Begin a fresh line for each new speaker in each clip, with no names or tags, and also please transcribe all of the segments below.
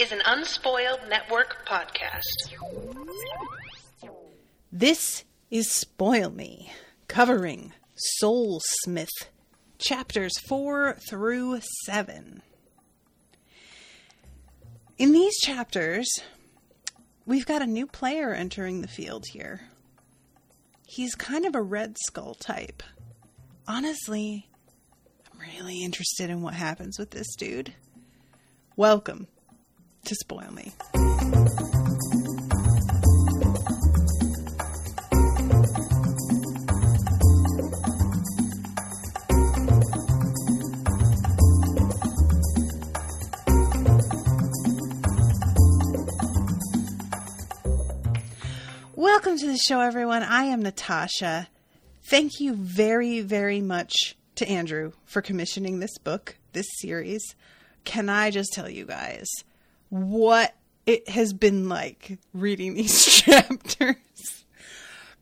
is an Unspoiled Network podcast.
This is Spoil Me, covering Soul Smith, chapters 4 through 7. In these chapters, we've got a new player entering the field here. He's kind of a Red Skull type. Honestly, I'm really interested in what happens with this dude. Welcome to Spoil Me. Welcome to the show, everyone. I am Natasha. Thank you very, very much to Andrew for commissioning this book, this series. Can I just tell you guys what it has been like reading these chapters?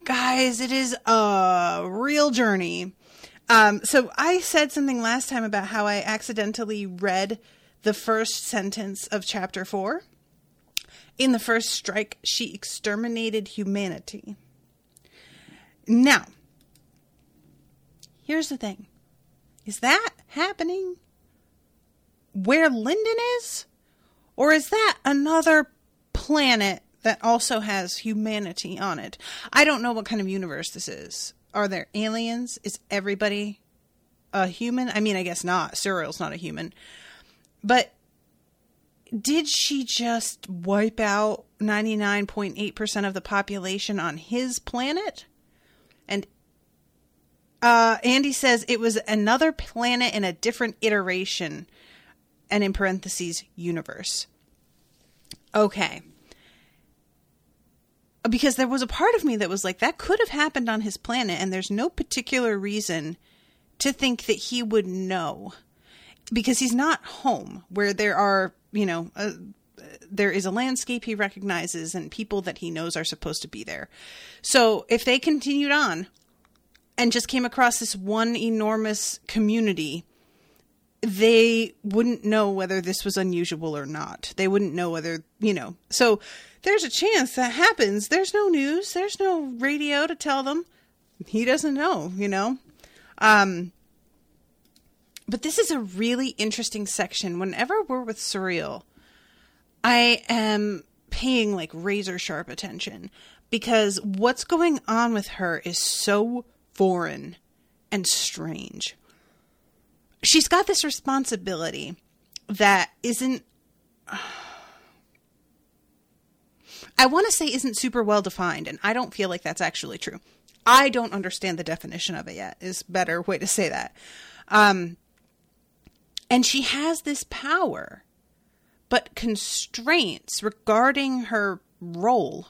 guys, it is a real journey. Um, so I said something last time about how I accidentally read the first sentence of chapter four. In the first strike, she exterminated humanity. Now, here's the thing is that happening where Lindon is? Or is that another planet that also has humanity on it? I don't know what kind of universe this is. Are there aliens? Is everybody a human? I mean, I guess not. Suriel's not a human. But did she just wipe out 99.8% of the population on his planet? And uh, Andy says it was another planet in a different iteration, and in parentheses, universe. Okay. Because there was a part of me that was like, that could have happened on his planet, and there's no particular reason to think that he would know. Because he's not home, where there are you know, uh, there is a landscape he recognizes and people that he knows are supposed to be there. So if they continued on and just came across this one enormous community, they wouldn't know whether this was unusual or not. They wouldn't know whether, you know. So there's a chance that happens. There's no news, there's no radio to tell them. He doesn't know, you know. Um but this is a really interesting section. Whenever we're with Suriel, I am paying like razor sharp attention because what's going on with her is so foreign and strange. She's got this responsibility that isn't. I want to say isn't super well defined, and I don't feel like that's actually true. I don't understand the definition of it yet. Is better way to say that. Um, and she has this power, but constraints regarding her role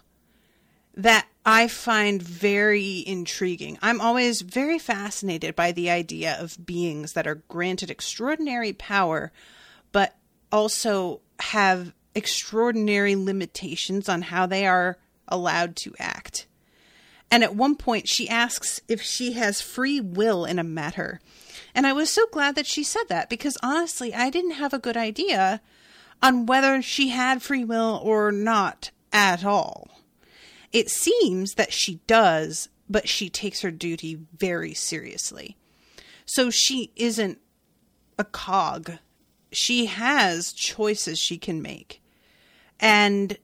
that I find very intriguing. I'm always very fascinated by the idea of beings that are granted extraordinary power, but also have extraordinary limitations on how they are allowed to act. And at one point, she asks if she has free will in a matter. And I was so glad that she said that because honestly, I didn't have a good idea on whether she had free will or not at all. It seems that she does, but she takes her duty very seriously. So she isn't a cog. She has choices she can make. And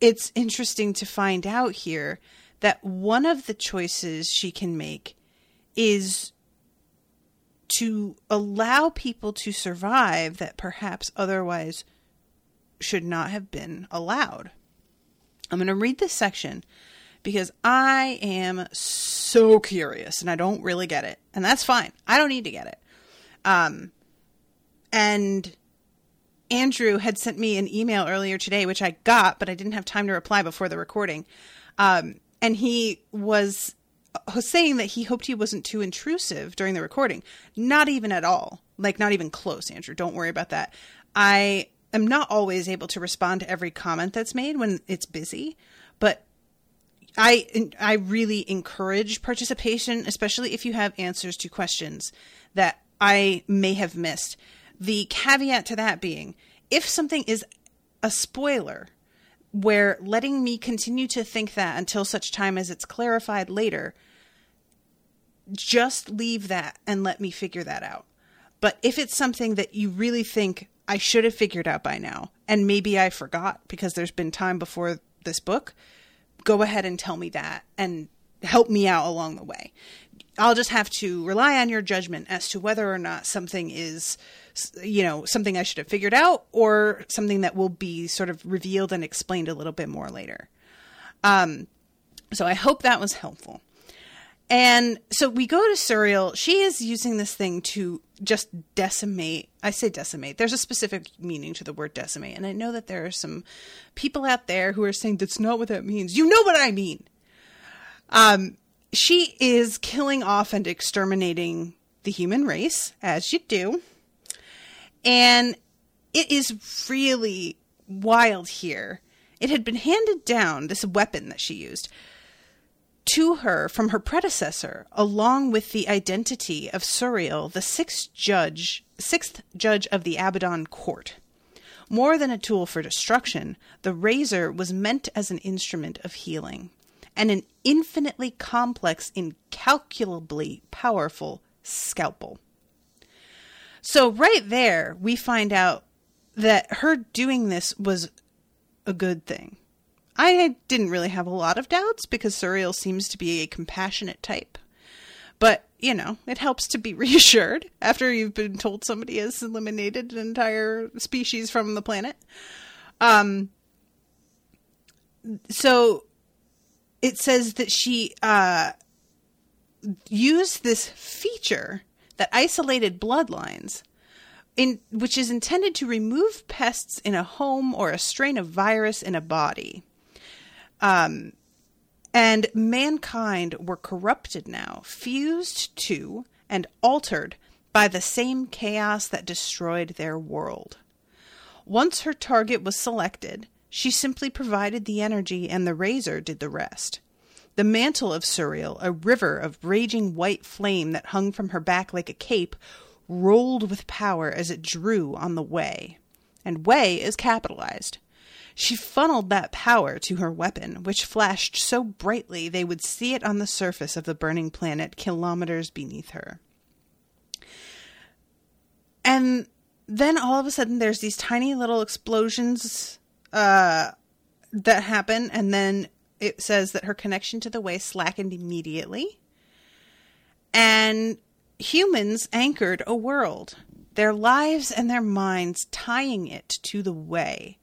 it's interesting to find out here that one of the choices she can make is to allow people to survive that perhaps otherwise should not have been allowed. I'm going to read this section because I am so curious and I don't really get it. And that's fine. I don't need to get it. Um, and Andrew had sent me an email earlier today, which I got, but I didn't have time to reply before the recording. Um, and he was was saying that he hoped he wasn't too intrusive during the recording. Not even at all. Like, not even close, Andrew. Don't worry about that. I am not always able to respond to every comment that's made when it's busy, but I I really encourage participation, especially if you have answers to questions that I may have missed. The caveat to that being, if something is a spoiler, where letting me continue to think that until such time as it's clarified later, just leave that and let me figure that out. But if it's something that you really think I should have figured out by now, and maybe I forgot because there's been time before this book, go ahead and tell me that and help me out along the way. I'll just have to rely on your judgment as to whether or not something is, you know, something I should have figured out or something that will be sort of revealed and explained a little bit more later. Um, so I hope that was helpful. And so we go to Suriel. She is using this thing to just decimate. I say decimate. There's a specific meaning to the word decimate. And I know that there are some people out there who are saying that's not what that means. You know what I mean. Um, she is killing off and exterminating the human race, as you do. And it is really wild here. It had been handed down, this weapon that she used, to her from her predecessor, along with the identity of Suriel, the sixth judge, sixth judge of the Abidan court. More than a tool for destruction, the razor was meant as an instrument of healing and an infinitely complex, incalculably powerful scalpel. So, right there, we find out that her doing this was a good thing. I didn't really have a lot of doubts because Suriel seems to be a compassionate type. But, you know, it helps to be reassured after you've been told somebody has eliminated an entire species from the planet. Um, so it says that she uh, used this feature that isolated bloodlines in which is intended to remove pests in a home or a strain of virus in a body. Um, and mankind were corrupted now, fused to and altered by the same chaos that destroyed their world. Once her target was selected, she simply provided the energy and the razor did the rest. The mantle of Suriel, a river of raging white flame that hung from her back like a cape, rolled with power as it drew on the way. And way is capitalized. She funneled that power to her weapon, which flashed so brightly they would see it on the surface of the burning planet kilometers beneath her. And then all of a sudden, there's these tiny little explosions uh, that happen, and then it says that her connection to the way slackened immediately. And humans anchored a world, their lives and their minds tying it to the way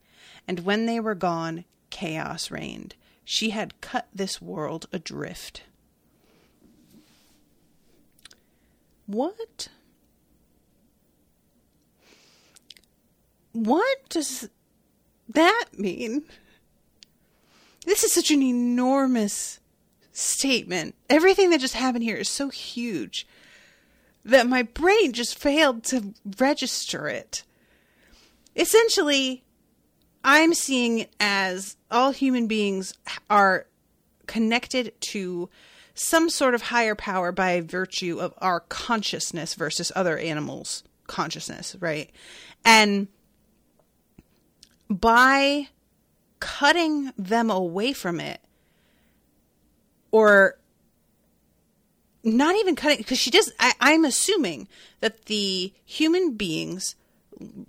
and when they were gone, chaos reigned. She had cut this world adrift. What? What does that mean? This is such an enormous statement. Everything that just happened here is so huge that my brain just failed to register it. Essentially, I'm seeing as all human beings are connected to some sort of higher power by virtue of our consciousness versus other animals' consciousness, right? And by cutting them away from it, or not even cutting, because she does, I, I'm assuming that the human beings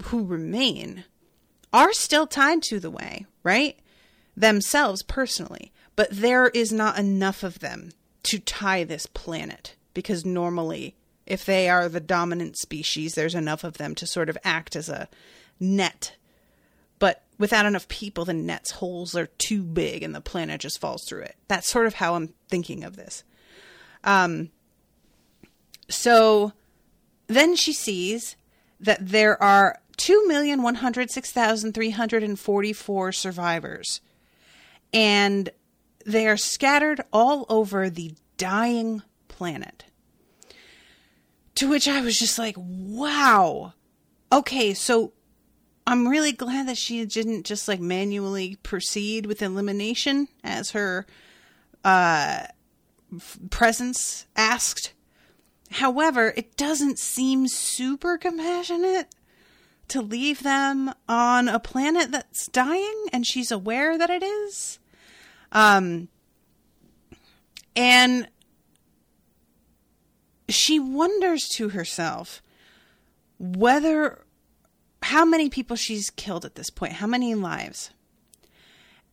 who remain are still tied to the way, right? Themselves personally. But there is not enough of them to tie this planet because normally, if they are the dominant species, there's enough of them to sort of act as a net. But without enough people, the net's holes are too big and the planet just falls through it. That's sort of how I'm thinking of this. Um, so then she sees that there are 2,106,344 survivors. And they are scattered all over the dying planet. To which I was just like, wow. Okay, so I'm really glad that she didn't just like manually proceed with elimination as her uh, f- presence asked. However, it doesn't seem super compassionate to leave them on a planet that's dying and she's aware that it is. Um, and she wonders to herself whether how many people she's killed at this point, how many lives.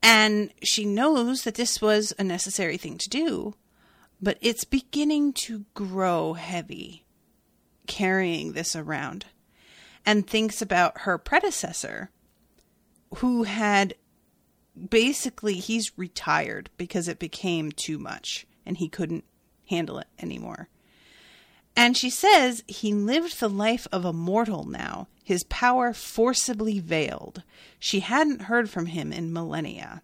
And she knows that this was a necessary thing to do, but it's beginning to grow heavy carrying this around and thinks about her predecessor who had basically he's retired because it became too much and he couldn't handle it anymore. And she says he lived the life of a mortal now, his power forcibly veiled. She hadn't heard from him in millennia.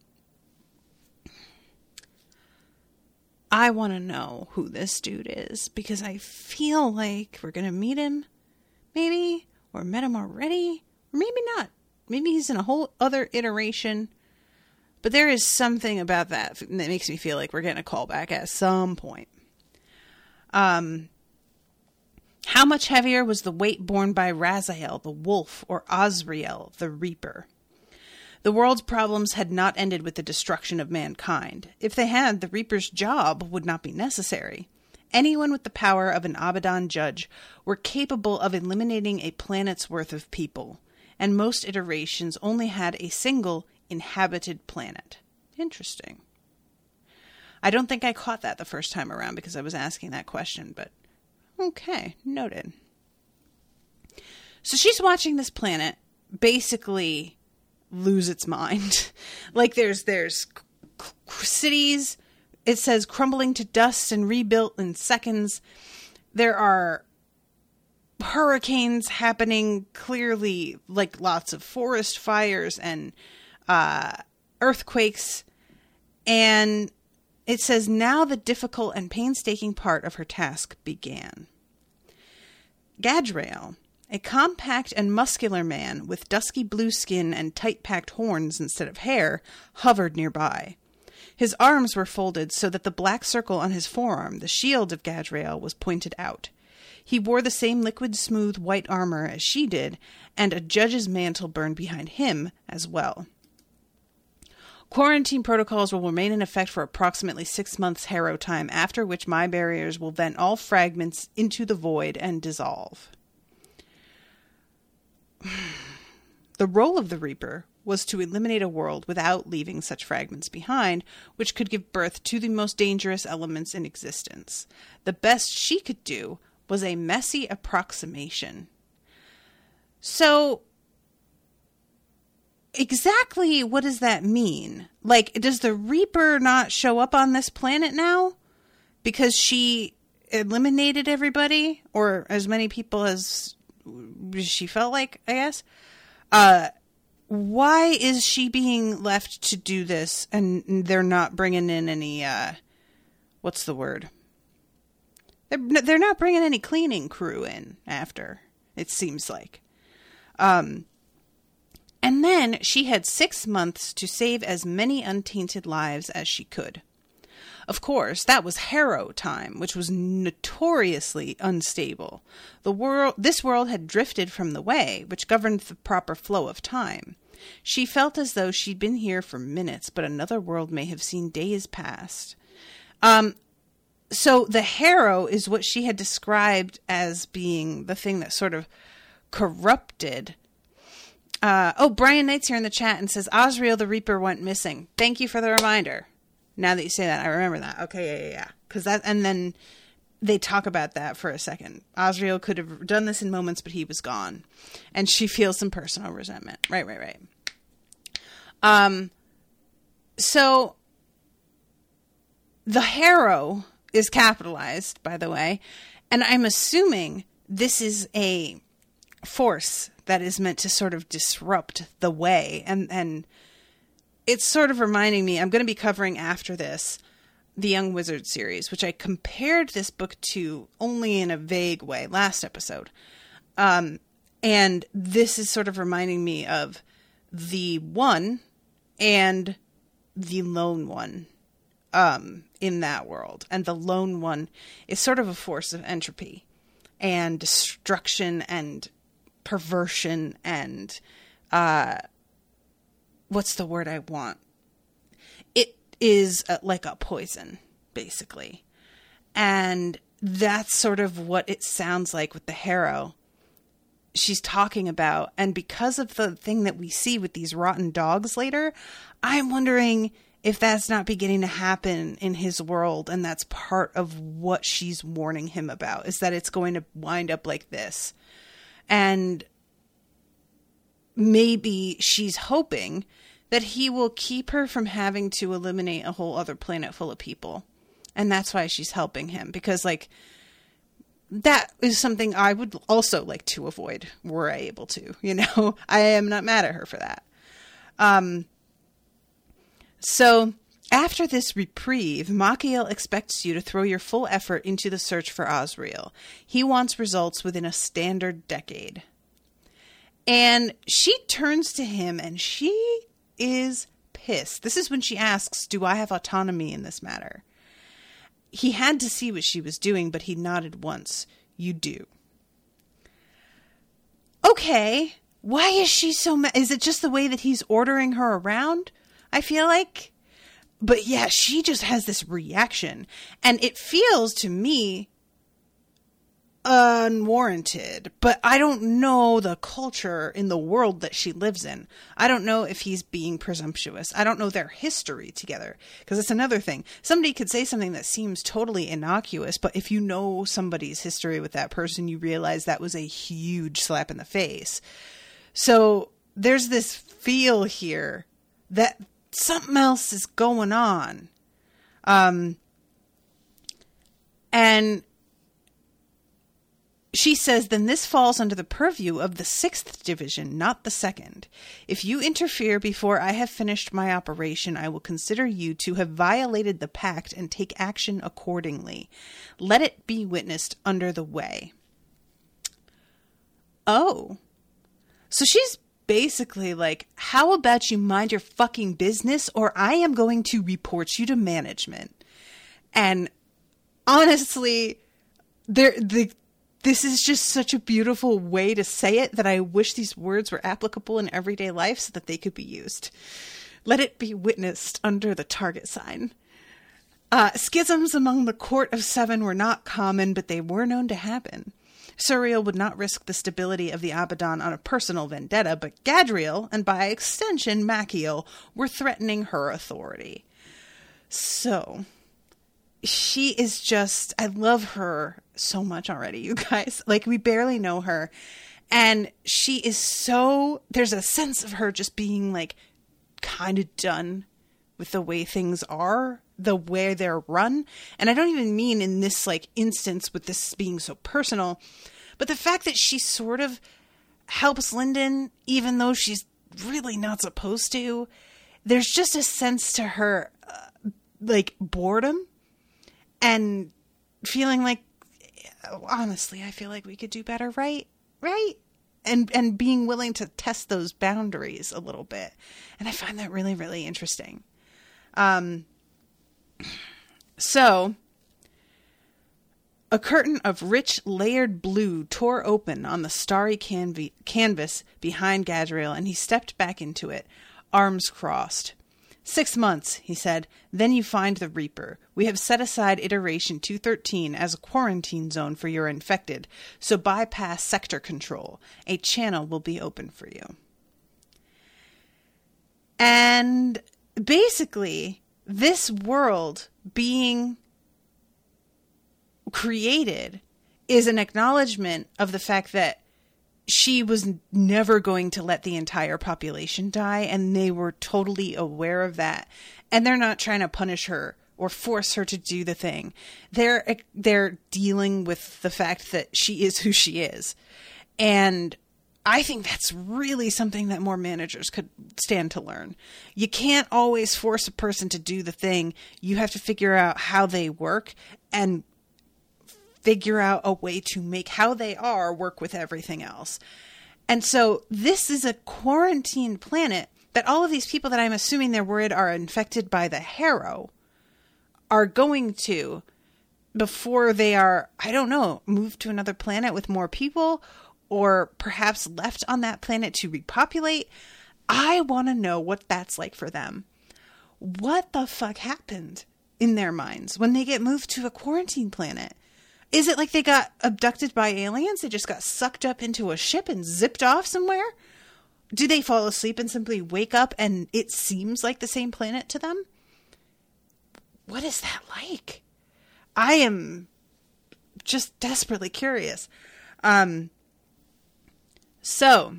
I want to know who this dude is because I feel like we're going to meet him, maybe, or met him already, or maybe not. Maybe he's in a whole other iteration. But there is something about that that makes me feel like we're getting a callback at some point. Um, how much heavier was the weight borne by Razael the wolf or Ozriel, the reaper? The world's problems had not ended with the destruction of mankind. If they had, the reaper's job would not be necessary. Anyone with the power of an Abidan judge were capable of eliminating a planet's worth of people, and most iterations only had a single inhabited planet. Interesting. I don't think I caught that the first time around because I was asking that question, but okay, noted. So she's watching this planet basically lose its mind. like there's there's cities it says crumbling to dust and rebuilt in seconds. There are hurricanes happening clearly like lots of forest fires and uh, earthquakes and it says now the difficult and painstaking part of her task began Gadrael a compact and muscular man with dusky blue skin and tight packed horns instead of hair hovered nearby. His arms were folded so that the black circle on his forearm, the shield of Gadrael, was pointed out. He wore the same liquid smooth white armor as she did, and a judge's mantle burned behind him as well. Quarantine protocols will remain in effect for approximately six months harrow time, after which my barriers will vent all fragments into the void and dissolve. The role of the Reaper was to eliminate a world without leaving such fragments behind, which could give birth to the most dangerous elements in existence. The best she could do was a messy approximation. So, exactly what does that mean? Like, does the Reaper not show up on this planet now? Because she eliminated everybody, or as many people as she felt like, I guess. Uh, why is she being left to do this and they're not bringing in any, uh, what's the word? They're, they're not bringing any cleaning crew in after, it seems like. Um, and then she had six months to save as many untainted lives as she could. Of course, that was Harrow time, which was notoriously unstable. The world, this world had drifted from the way, which governed the proper flow of time. She felt as though she'd been here for minutes, but another world may have seen days past. Um, so the Harrow is what she had described as being the thing that sort of corrupted. Uh, oh, Brian Knight's here in the chat and says Ozriel the Reaper went missing. Thank you for the reminder. Now that you say that, I remember that. Okay, yeah, yeah, yeah. Because that, and then they talk about that for a second. Ozriel could have done this in moments, but he was gone, and she feels some personal resentment. Right, right, right. Um, so the harrow is capitalized, by the way, and I'm assuming this is a force that is meant to sort of disrupt the way and and it's sort of reminding me i'm going to be covering after this the young wizard series which i compared this book to only in a vague way last episode. Um, and this is sort of reminding me of the one and the lone one um, in that world. And the lone one is sort of a force of entropy and destruction and perversion and uh what's the word I want? It is a, like a poison basically. And that's sort of what it sounds like with the harrow she's talking about and because of the thing that we see with these rotten dogs later, I'm wondering if that's not beginning to happen in his world and that's part of what she's warning him about is that it's going to wind up like this and maybe she's hoping that he will keep her from having to eliminate a whole other planet full of people and that's why she's helping him because like that is something I would also like to avoid were I able to. You know, I am not mad at her for that. Um, so, after this reprieve, Makiel expects you to throw your full effort into the search for Ozriel. He wants results within a standard decade. And she turns to him and she is pissed. This is when she asks, Do I have autonomy in this matter? He had to see what she was doing, but he nodded once. You do. Okay. Why is she so mad? Is it just the way that he's ordering her around? I feel like. But yeah, she just has this reaction. And it feels to me unwarranted. But I don't know the culture in the world that she lives in. I don't know if he's being presumptuous. I don't know their history together. Because it's another thing. Somebody could say something that seems totally innocuous, but if you know somebody's history with that person, you realize that was a huge slap in the face. So there's this feel here that something else is going on. Um, and she says, then this falls under the purview of the sixth division, not the second. If you interfere before I have finished my operation, I will consider you to have violated the pact and take action accordingly. Let it be witnessed under the way. Oh. So she's basically like, how about you mind your fucking business or I am going to report you to management. And honestly, there the this is just such a beautiful way to say it that I wish these words were applicable in everyday life so that they could be used. Let it be witnessed under the target sign. Uh, schisms among the court of seven were not common, but they were known to happen. Suriel would not risk the stability of the Abidan on a personal vendetta, but Gadrael, and by extension Makiel, were threatening her authority. So, she is just, I love her so much already, you guys. Like, we barely know her. And she is so, there's a sense of her just being like kind of done with the way things are the way they're run. And I don't even mean in this like instance with this being so personal, but the fact that she sort of helps Lindon even though she's really not supposed to. There's just a sense to her uh, like boredom and feeling like honestly, I feel like we could do better, right? Right? And and being willing to test those boundaries a little bit. And I find that really really interesting. Um so, a curtain of rich, layered blue tore open on the starry canv- canvas behind Gadrael, and he stepped back into it, arms crossed. Six months, he said. Then you find the Reaper. We have set aside Iteration 213 as a quarantine zone for your infected, so bypass sector control. A channel will be open for you. And basically, this world being created is an acknowledgement of the fact that she was never going to let the entire population die and they were totally aware of that and they're not trying to punish her or force her to do the thing they're they're dealing with the fact that she is who she is and I think that's really something that more managers could stand to learn. You can't always force a person to do the thing. You have to figure out how they work and figure out a way to make how they are work with everything else. And so this is a quarantine planet that all of these people that I'm assuming they're worried are infected by the Harrow are going to before they are, I don't know, moved to another planet with more people or perhaps left on that planet to repopulate. I want to know what that's like for them. What the fuck happened in their minds when they get moved to a quarantine planet? Is it like they got abducted by aliens? They just got sucked up into a ship and zipped off somewhere? Do they fall asleep and simply wake up and it seems like the same planet to them? What is that like? I am just desperately curious. Um, so,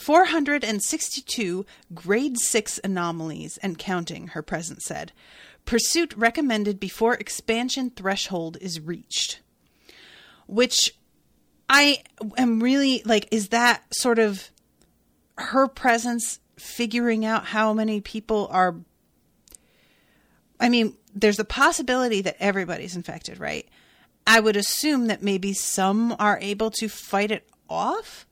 462 grade 6 anomalies and counting, her presence said. Pursuit recommended before expansion threshold is reached. Which I am really like, is that sort of her presence figuring out how many people are. I mean, there's a possibility that everybody's infected, right? I would assume that maybe some are able to fight it off.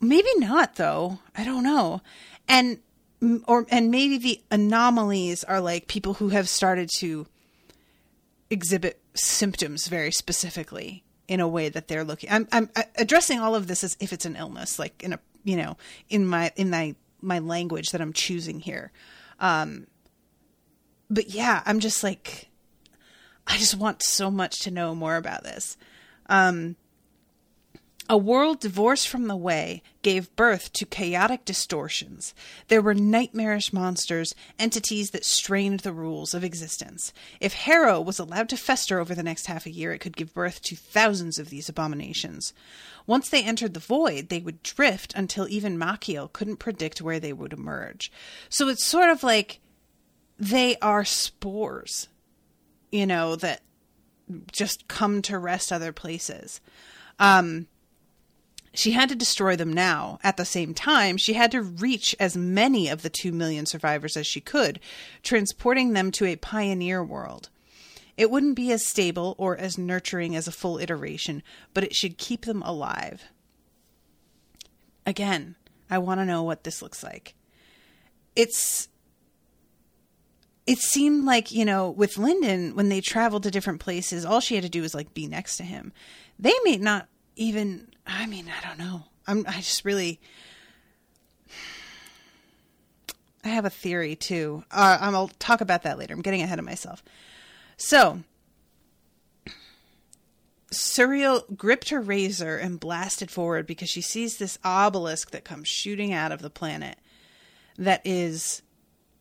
Maybe not though. I don't know. And or and maybe the anomalies are like people who have started to exhibit symptoms very specifically in a way that they're looking I'm I'm addressing all of this as if it's an illness like in a you know in my in my my language that I'm choosing here. Um but yeah, I'm just like, I just want so much to know more about this. Um, a world divorced from the way gave birth to chaotic distortions. There were nightmarish monsters, entities that strained the rules of existence. If Harrow was allowed to fester over the next half a year, it could give birth to thousands of these abominations. Once they entered the void, they would drift until even Makiel couldn't predict where they would emerge. So it's sort of like they are spores, you know, that just come to rest other places. Um, she had to destroy them now. At the same time, she had to reach as many of the two million survivors as she could, transporting them to a pioneer world. It wouldn't be as stable or as nurturing as a full iteration, but it should keep them alive. Again, I want to know what this looks like. It's it seemed like you know with Lindon when they traveled to different places, all she had to do was like be next to him. They may not even. I mean, I don't know. I'm. I just really. I have a theory too. Uh, I'll talk about that later. I'm getting ahead of myself. So, Suriel gripped her razor and blasted forward because she sees this obelisk that comes shooting out of the planet that is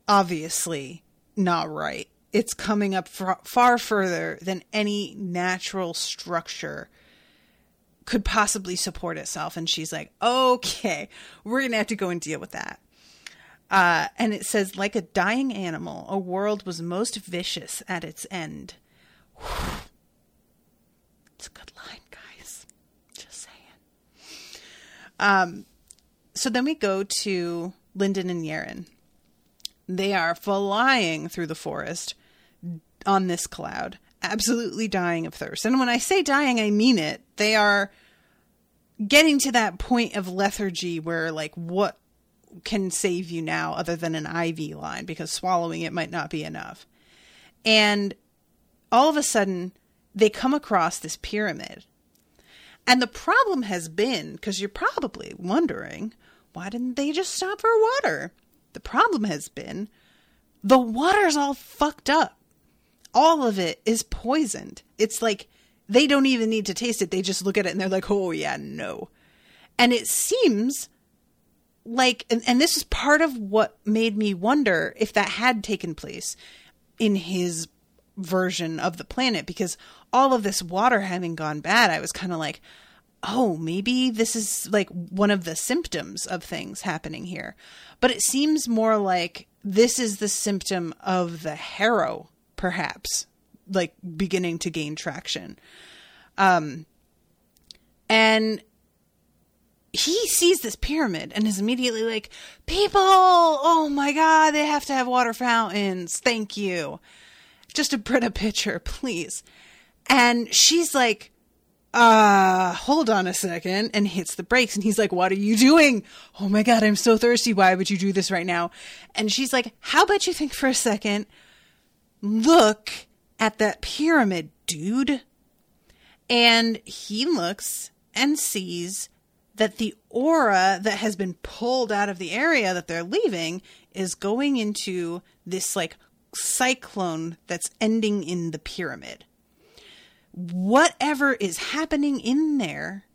obviously not right. It's coming up far, far further than any natural structure could possibly support itself. And she's like, okay, we're going to have to go and deal with that. Uh, and it says, like a dying animal, a world was most vicious at its end. It's a good line, guys. Just saying. Um, so then we go to Lindon and Yerin. They are flying through the forest on this cloud, absolutely dying of thirst. And when I say dying, I mean it. They are getting to that point of lethargy where, like, what can save you now other than an IV line because swallowing it might not be enough. And all of a sudden, they come across this pyramid. And the problem has been because you're probably wondering why didn't they just stop for water? The problem has been the water's all fucked up. All of it is poisoned. It's like they don't even need to taste it. They just look at it and they're like, oh, yeah, no. And it seems like, and, and this is part of what made me wonder if that had taken place in his version of the planet because all of this water having gone bad, I was kind of like, oh, maybe this is like one of the symptoms of things happening here. But it seems more like this is the symptom of the harrow, perhaps, like beginning to gain traction. Um, and he sees this pyramid and is immediately like, People, oh my God, they have to have water fountains. Thank you. Just a Brita pitcher, please. And she's like, uh, hold on a second, and hits the brakes. And he's like, What are you doing? Oh my God, I'm so thirsty. Why would you do this right now? And she's like, How about you think for a second? Look at that pyramid, dude. And he looks and sees that the aura that has been pulled out of the area that they're leaving is going into this like cyclone that's ending in the pyramid. Whatever is happening in there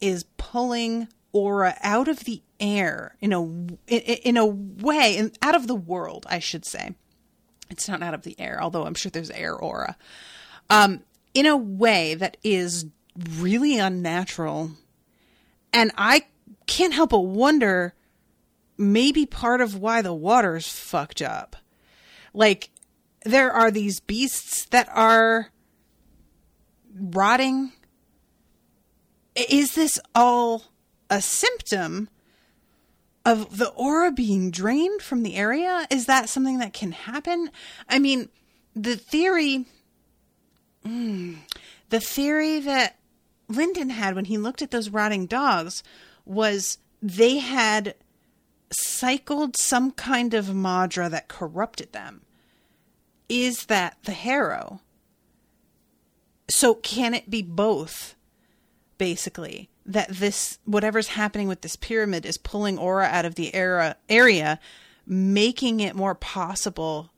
is pulling aura out of the air in a in a way and out of the world, I should say. It's not out of the air, although I'm sure there's air aura. Um, in a way that is really unnatural and I can't help but wonder maybe part of why the water's fucked up. Like, there are these beasts that are rotting. Is this all a symptom of the aura being drained from the area? Is that something that can happen? I mean, the theory. Mm, the theory that Lindon had when he looked at those rotting dogs was they had cycled some kind of madra that corrupted them. Is that the harrow? So can it be both? Basically, that this whatever's happening with this pyramid is pulling aura out of the era, area, making it more possible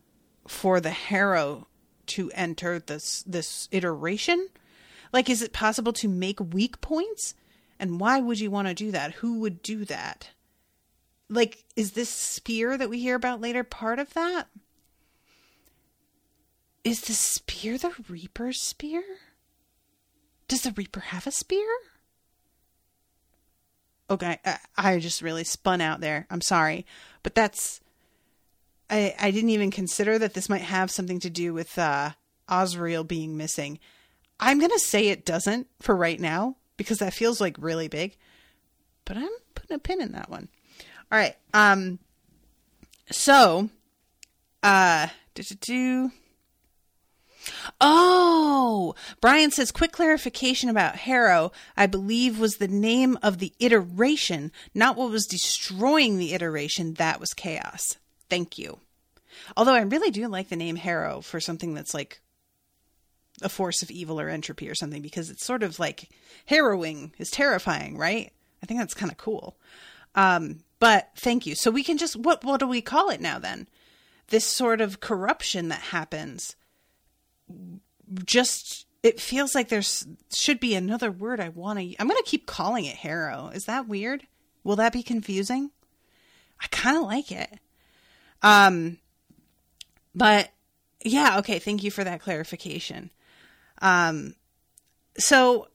for the harrow to enter this this iteration like, is it possible to make weak points? And why would you want to do that? Who would do that? Like, is this spear that we hear about later part of that? Is the spear the Reaper's spear? Does the Reaper have a spear? Okay, I, I just really spun out there. I'm sorry. But that's. I, I didn't even consider that this might have something to do with uh, Ozriel being missing. I'm to say it doesn't for right now because that feels like really big. But I'm putting a pin in that one. All right. Um so uh do Oh, Brian says quick clarification about Harrow, I believe was the name of the iteration, not what was destroying the iteration. That was chaos. Thank you. Although I really do like the name Harrow for something that's like a force of evil or entropy or something because it's sort of like harrowing is terrifying, right? I think that's kind of cool. Um, but thank you. So we can just what what do we call it now then? This sort of corruption that happens. Just it feels like there's should be another word I want to. I'm going to keep calling it harrow. Is that weird? Will that be confusing? I kind of like it. Um, but yeah, okay. Thank you for that clarification. Um, so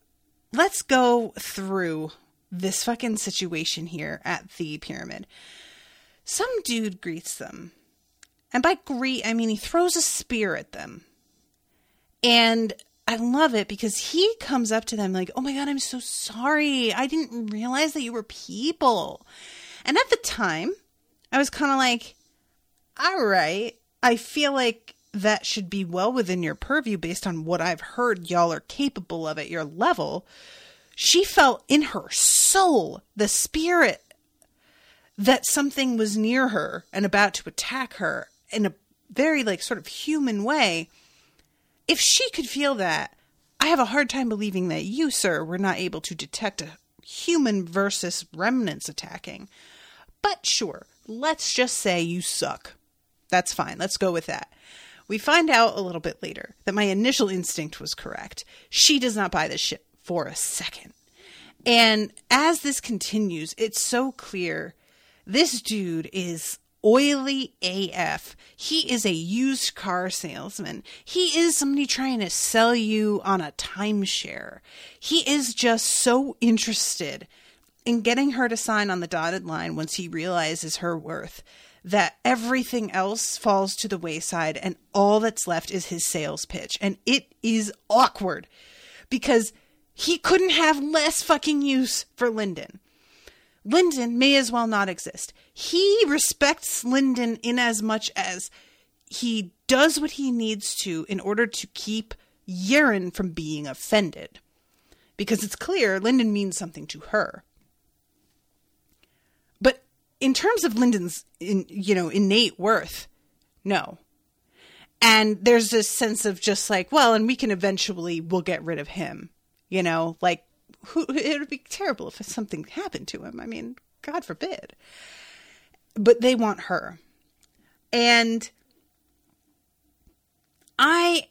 let's go through this fucking situation here at the pyramid. Some dude greets them. And by greet, I mean he throws a spear at them. And I love it because he comes up to them like, oh my God, I'm so sorry. I didn't realize that you were people. And at the time, I was kind of like, all right. I feel like that should be well within your purview based on what I've heard y'all are capable of at your level. She felt in her soul the spirit that something was near her and about to attack her in a very like sort of human way. If she could feel that, I have a hard time believing that you, sir, were not able to detect a human versus remnants attacking. But sure, let's just say you suck. That's fine. Let's go with that. We find out a little bit later that my initial instinct was correct. She does not buy this shit for a second. And as this continues, it's so clear this dude is oily AF. He is a used car salesman. He is somebody trying to sell you on a timeshare. He is just so interested in getting her to sign on the dotted line once he realizes her worth that everything else falls to the wayside and all that's left is his sales pitch. And it is awkward because he couldn't have less fucking use for Lindon. Lindon may as well not exist. He respects Lindon in as much as he does what he needs to in order to keep Yerin from being offended. Because it's clear Lindon means something to her. But in terms of Lindon's in, you know, innate worth, no. And there's this sense of just like, well, and we can eventually we'll get rid of him. You know, like who it would be terrible if something happened to him. I mean, God forbid. But they want her. And I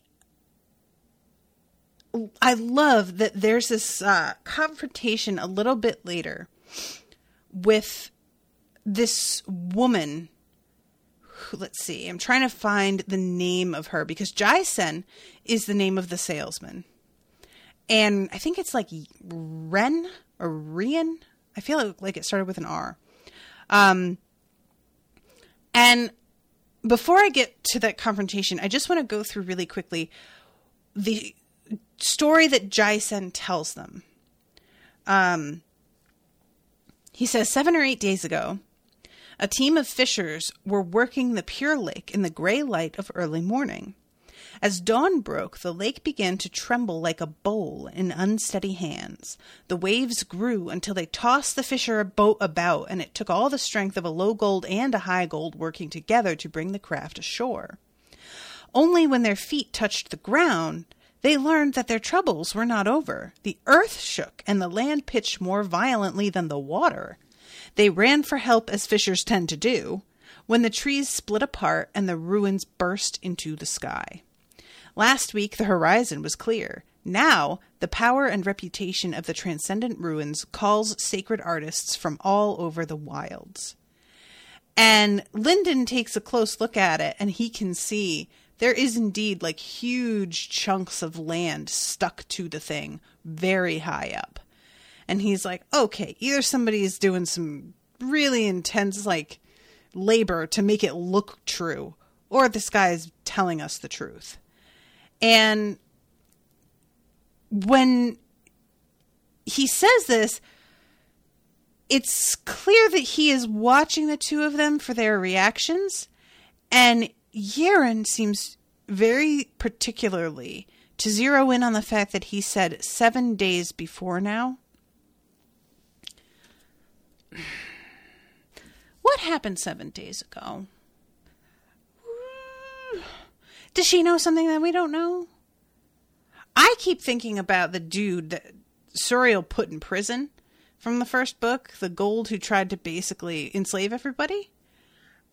I love that there's this uh, confrontation a little bit later with this woman. Who, let's see, I'm trying to find the name of her because Jai-Sen is the name of the salesman and I think it's like Ren or Rian. I feel like it started with an R. Um, and before I get to that confrontation, I just want to go through really quickly the story that Jai-Sen tells them. Um, he says seven or eight days ago, a team of fishers were working the pure lake in the gray light of early morning. As dawn broke, the lake began to tremble like a bowl in unsteady hands. The waves grew until they tossed the fisher boat about, and it took all the strength of a low gold and a high gold working together to bring the craft ashore. Only when their feet touched the ground, they learned that their troubles were not over. The earth shook, and the land pitched more violently than the water. They ran for help as fishers tend to do, when the trees split apart and the ruins burst into the sky. Last week, the horizon was clear. Now, the power and reputation of the transcendent ruins calls sacred artists from all over the wilds. And Lindon takes a close look at it, and he can see there is indeed like huge chunks of land stuck to the thing very high up. And he's like, okay, either somebody is doing some really intense, like, labor to make it look true, or this guy is telling us the truth. And when he says this, it's clear that he is watching the two of them for their reactions. And Yerin seems very particularly to zero in on the fact that he said seven days before now. What happened seven days ago? Does she know something that we don't know? I keep thinking about the dude that Suriel put in prison from the first book, the gold who tried to basically enslave everybody.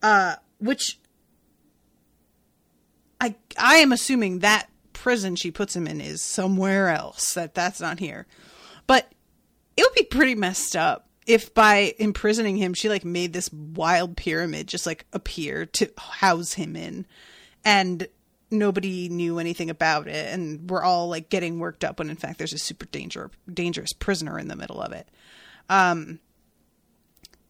Uh, which I I am assuming that prison she puts him in is somewhere else. That that's not here. But it would be pretty messed up if by imprisoning him she like made this wild pyramid just like appear to house him in and nobody knew anything about it and we're all like getting worked up when in fact there's a super danger dangerous prisoner in the middle of it. Um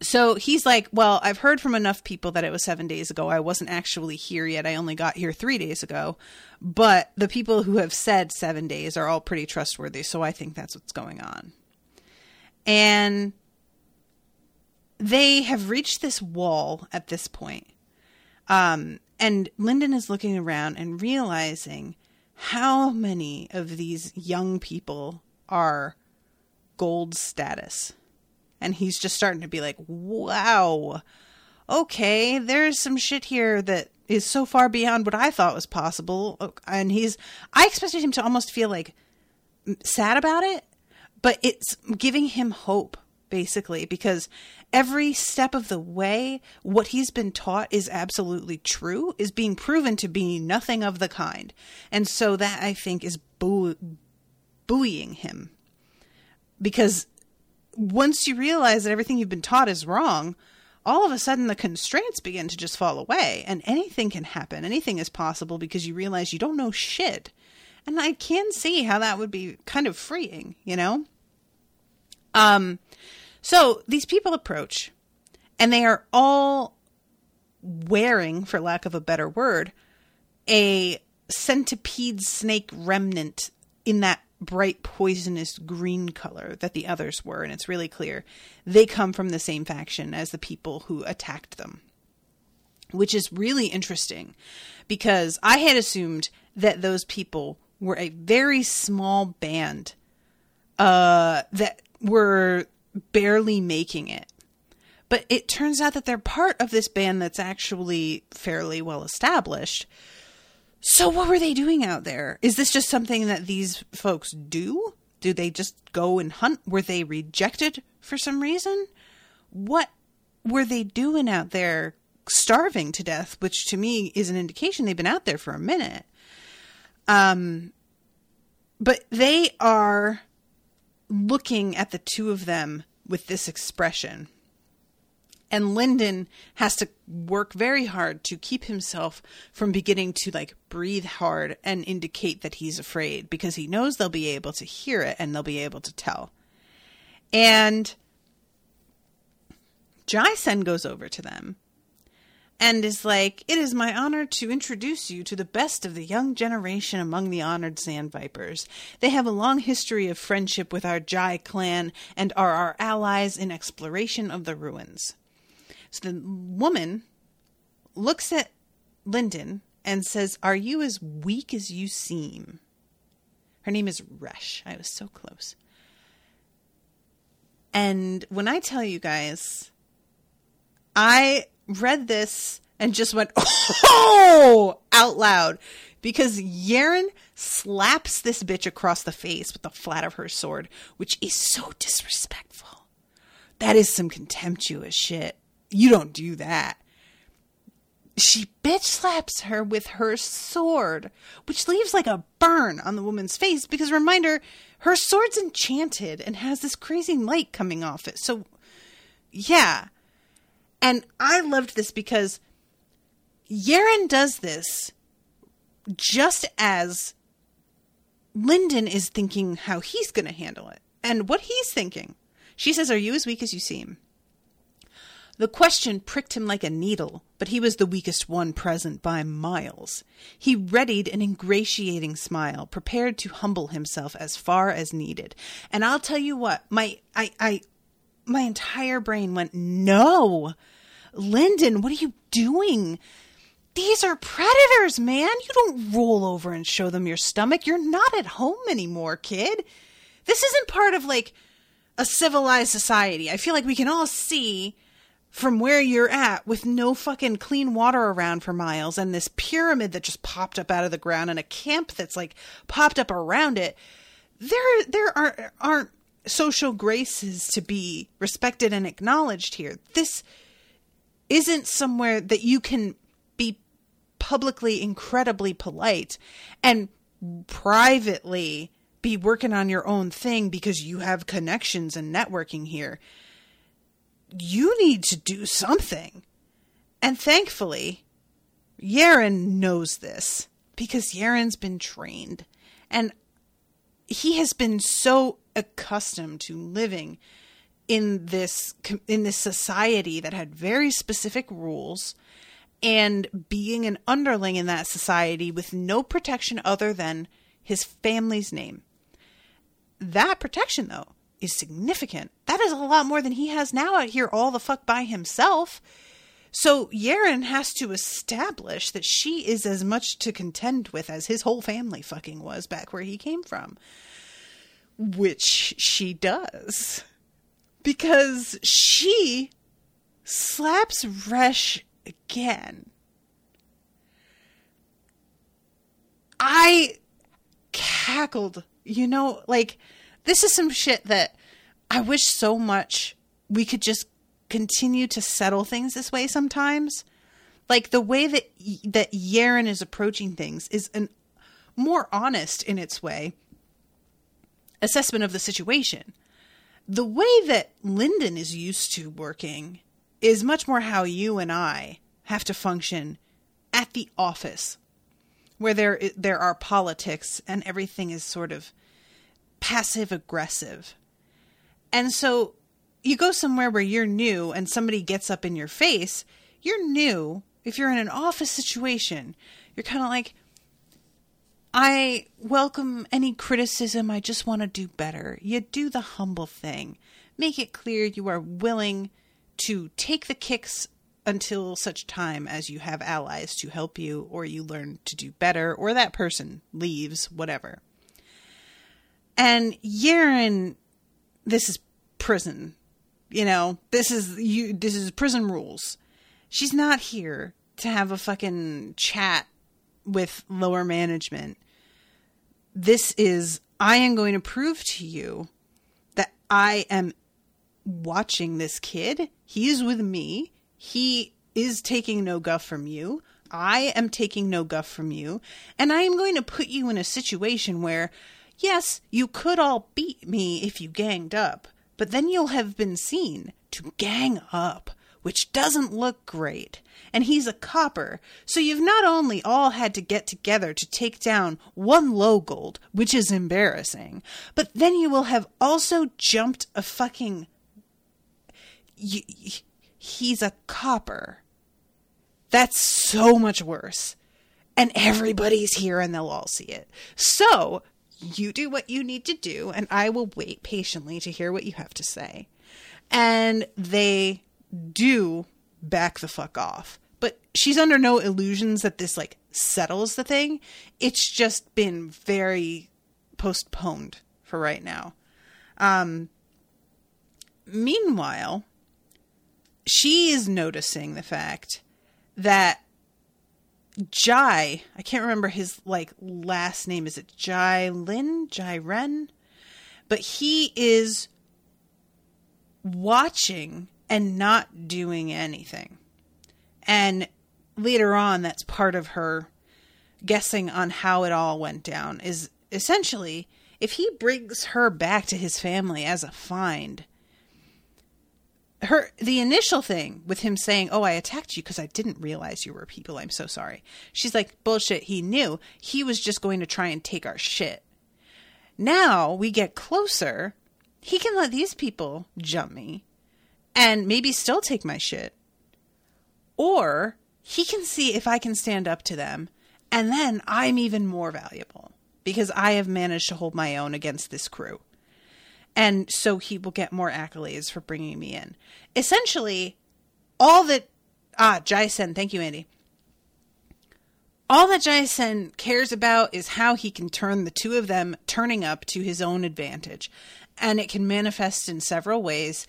so he's like well i've heard from enough people that it was seven days ago. I wasn't actually here yet. I only got here three days ago. But the people who have said seven days are all pretty trustworthy so i think that's what's going on. And they have reached this wall at this point. Um and Lindon is looking around and realizing how many of these young people are gold status. And he's just starting to be like, wow, okay, there's some shit here that is so far beyond what I thought was possible. And he's, I expected him to almost feel like sad about it, but it's giving him hope basically, because every step of the way, what he's been taught is absolutely true, is being proven to be nothing of the kind. And so that I think is buoy- buoying him. Because once you realize that everything you've been taught is wrong, all of a sudden the constraints begin to just fall away and anything can happen. Anything is possible because you realize you don't know shit. And I can see how that would be kind of freeing, you know? Um, so these people approach, and they are all wearing, for lack of a better word, a centipede snake remnant in that bright poisonous green color that the others were, and it's really clear they come from the same faction as the people who attacked them. Which is really interesting because I had assumed that those people were a very small band uh, that were barely making it. But it turns out that they're part of this band that's actually fairly well established. So, what were they doing out there? Is this just something that these folks do? Do they just go and hunt? Were they rejected for some reason? What were they doing out there starving to death, which to me is an indication they've been out there for a minute? Um, but they are looking at the two of them with this expression. And Lindon has to work very hard to keep himself from beginning to like breathe hard and indicate that he's afraid because he knows they'll be able to hear it and they'll be able to tell. And Jai-Sen goes over to them and is like, It is my honor to introduce you to the best of the young generation among the honored Sand Vipers. They have a long history of friendship with our Jai clan and are our allies in exploration of the ruins. So the woman looks at Lindon and says, Are you as weak as you seem? Her name is Resh. I was so close. And when I tell you guys, I read this and just went, oh, out loud because Yerin slaps this bitch across the face with the flat of her sword, which is so disrespectful. That is some contemptuous shit. You don't do that. She bitch slaps her with her sword, which leaves like a burn on the woman's face because reminder, her sword's enchanted and has this crazy light coming off it. So, yeah, and I loved this because Yerin does this just as Lindon is thinking how he's going to handle it and what he's thinking. She says, Are you as weak as you seem? The question pricked him like a needle, but he was the weakest one present by miles. He readied an ingratiating smile, prepared to humble himself as far as needed. And I'll tell you what, my I I my entire brain went, no. Lindon, what are you doing? These are predators, man. You don't roll over and show them your stomach. You're not at home anymore, kid. This isn't part of like a civilized society. I feel like we can all see from where you're at with no fucking clean water around for miles and this pyramid that just popped up out of the ground and a camp that's like popped up around it. There there aren't aren't social graces to be respected and acknowledged here. This isn't somewhere that you can be publicly incredibly polite and privately be working on your own thing because you have connections and networking here. You need to do something. And thankfully, Yerin knows this because Yerin's been trained. And he has been so accustomed to living in this in this society that had very specific rules and being an underling in that society with no protection other than his family's name. That protection though is significant. That is a lot more than he has now out here all the fuck by himself. So Yerin has to establish that she is as much to contend with as his whole family fucking was back where he came from which she does because she slaps Resh again. I cackled. You know, like, this is some shit that I wish so much we could just continue to settle things this way sometimes. Like the way that that Yerin is approaching things is an more honest in its way assessment of the situation. The way that Lindon is used to working is much more how you and I have to function at the office, where there there are politics and everything is sort of passive aggressive. And so you go somewhere where you're new and somebody gets up in your face, you're new. If you're in an office situation, you're kind of like, I welcome any criticism. I just want to do better. You do the humble thing. Make it clear you are willing to take the kicks until such time as you have allies to help you, or you learn to do better, or that person leaves, whatever. And Yerin, this is prison. You know, this is you. This is prison rules. She's not here to have a fucking chat with lower management. This is I am going to prove to you that I am watching this kid. He is with me. He is taking no guff from you. I am taking no guff from you. And I am going to put you in a situation where, yes, you could all beat me if you ganged up, but then you'll have been seen to gang up, which doesn't look great. And he's a copper, so you've not only all had to get together to take down one low gold, which is embarrassing, but then you will have also jumped a fucking. he's a copper. That's so much worse. And everybody's here and they'll all see it. So you do what you need to do, and I will wait patiently to hear what you have to say. And they do back the fuck off. But she's under no illusions that this like settles the thing. It's just been very postponed for right now. Um meanwhile, she is noticing the fact that Jai, I can't remember his like last name. Is it Jai Lin? Jai Ren? But he is watching and not doing anything. And later on, that's part of her guessing on how it all went down. Is essentially if he brings her back to his family as a find, her the initial thing with him saying, "Oh, I attacked you because I didn't realize you were people. I'm so sorry." She's like, "Bullshit. He knew. He was just going to try and take our shit." Now we get closer. He can let these people jump me and maybe still take my shit. Or he can see if I can stand up to them and then I'm even more valuable because I have managed to hold my own against this crew and so he will get more accolades for bringing me in. Essentially, all that ah Jaisen, thank you, Andy. All that Jaisen cares about is how he can turn the two of them turning up to his own advantage, and it can manifest in several ways.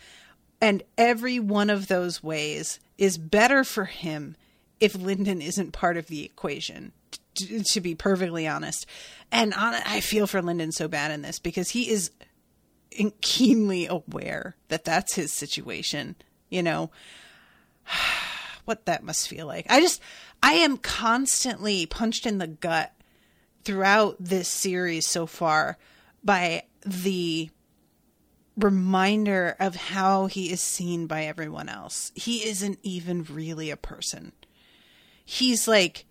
And every one of those ways is better for him if Lindon isn't part of the equation. To, to be perfectly honest, and on, I feel for Lindon so bad in this because he is keenly aware that that's his situation, you know, what that must feel like. I just, I am constantly punched in the gut throughout this series so far by the reminder of how he is seen by everyone else. He isn't even really a person. He's like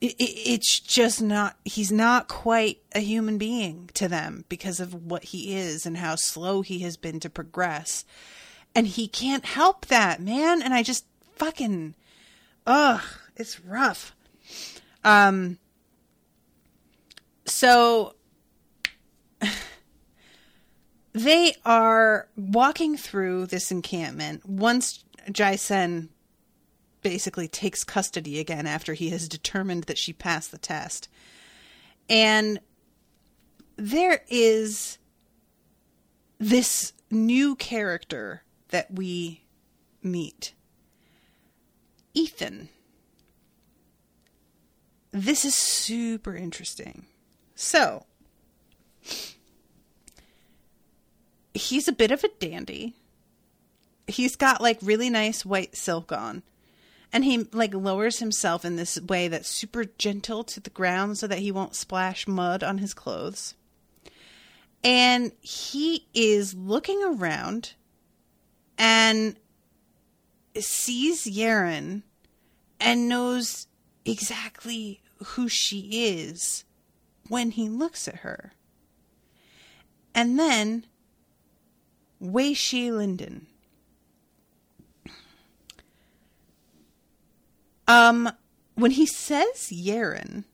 it, it's just not he's not quite a human being to them because of what he is and how slow he has been to progress and he can't help that man and i just fucking ugh it's rough um so they are walking through this encampment once Jaisen basically takes custody again after he has determined that she passed the test. And there is this new character that we meet Ethan. This is super interesting. So, he's a bit of a dandy. He's got like really nice white silk on and he like lowers himself in this way that's super gentle to the ground so that he won't splash mud on his clothes. And he is looking around and sees Yerin and knows exactly who she is when he looks at her. And then Wei Shi Lindon Um, when he says Yerin,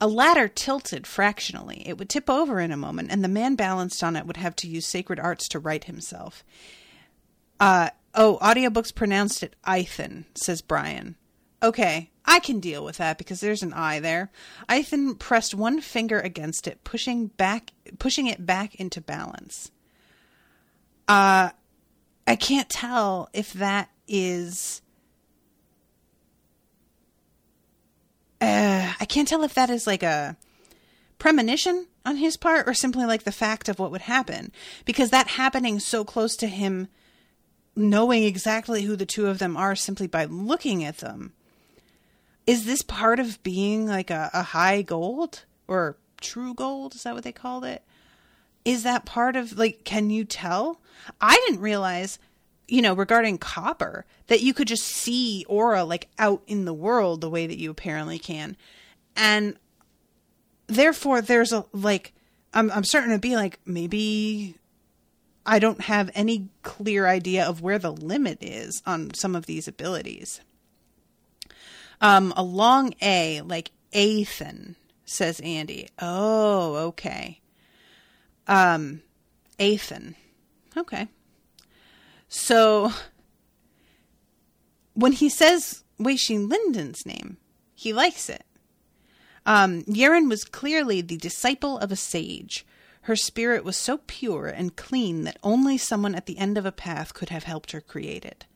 A ladder tilted fractionally. It would tip over in a moment, and the man balanced on it would have to use sacred arts to right himself. Uh, oh, audiobooks pronounced it Ithan, says Brian. Okay, I can deal with that because there's an I there. Ithan pressed one finger against it, pushing back pushing it back into balance. Uh I can't tell if that is uh, I can't tell if that is like a premonition on his part or simply like the fact of what would happen because that happening so close to him knowing exactly who the two of them are simply by looking at them. Is this part of being like a, a high gold or true gold? Is that what they called it is that part of like can you tell? I didn't realize you know regarding copper that you could just see aura like out in the world the way that you apparently can. And therefore there's a like i'm i'm starting to be like maybe i don't have any clear idea of where the limit is on some of these abilities. Um a long a like athan says andy. Oh okay um athan okay so when he says Wei Shi Lindon's name, he likes it. Um, Yerin was clearly the disciple of a sage. Her spirit was so pure and clean that only someone at the end of a path could have helped her create it.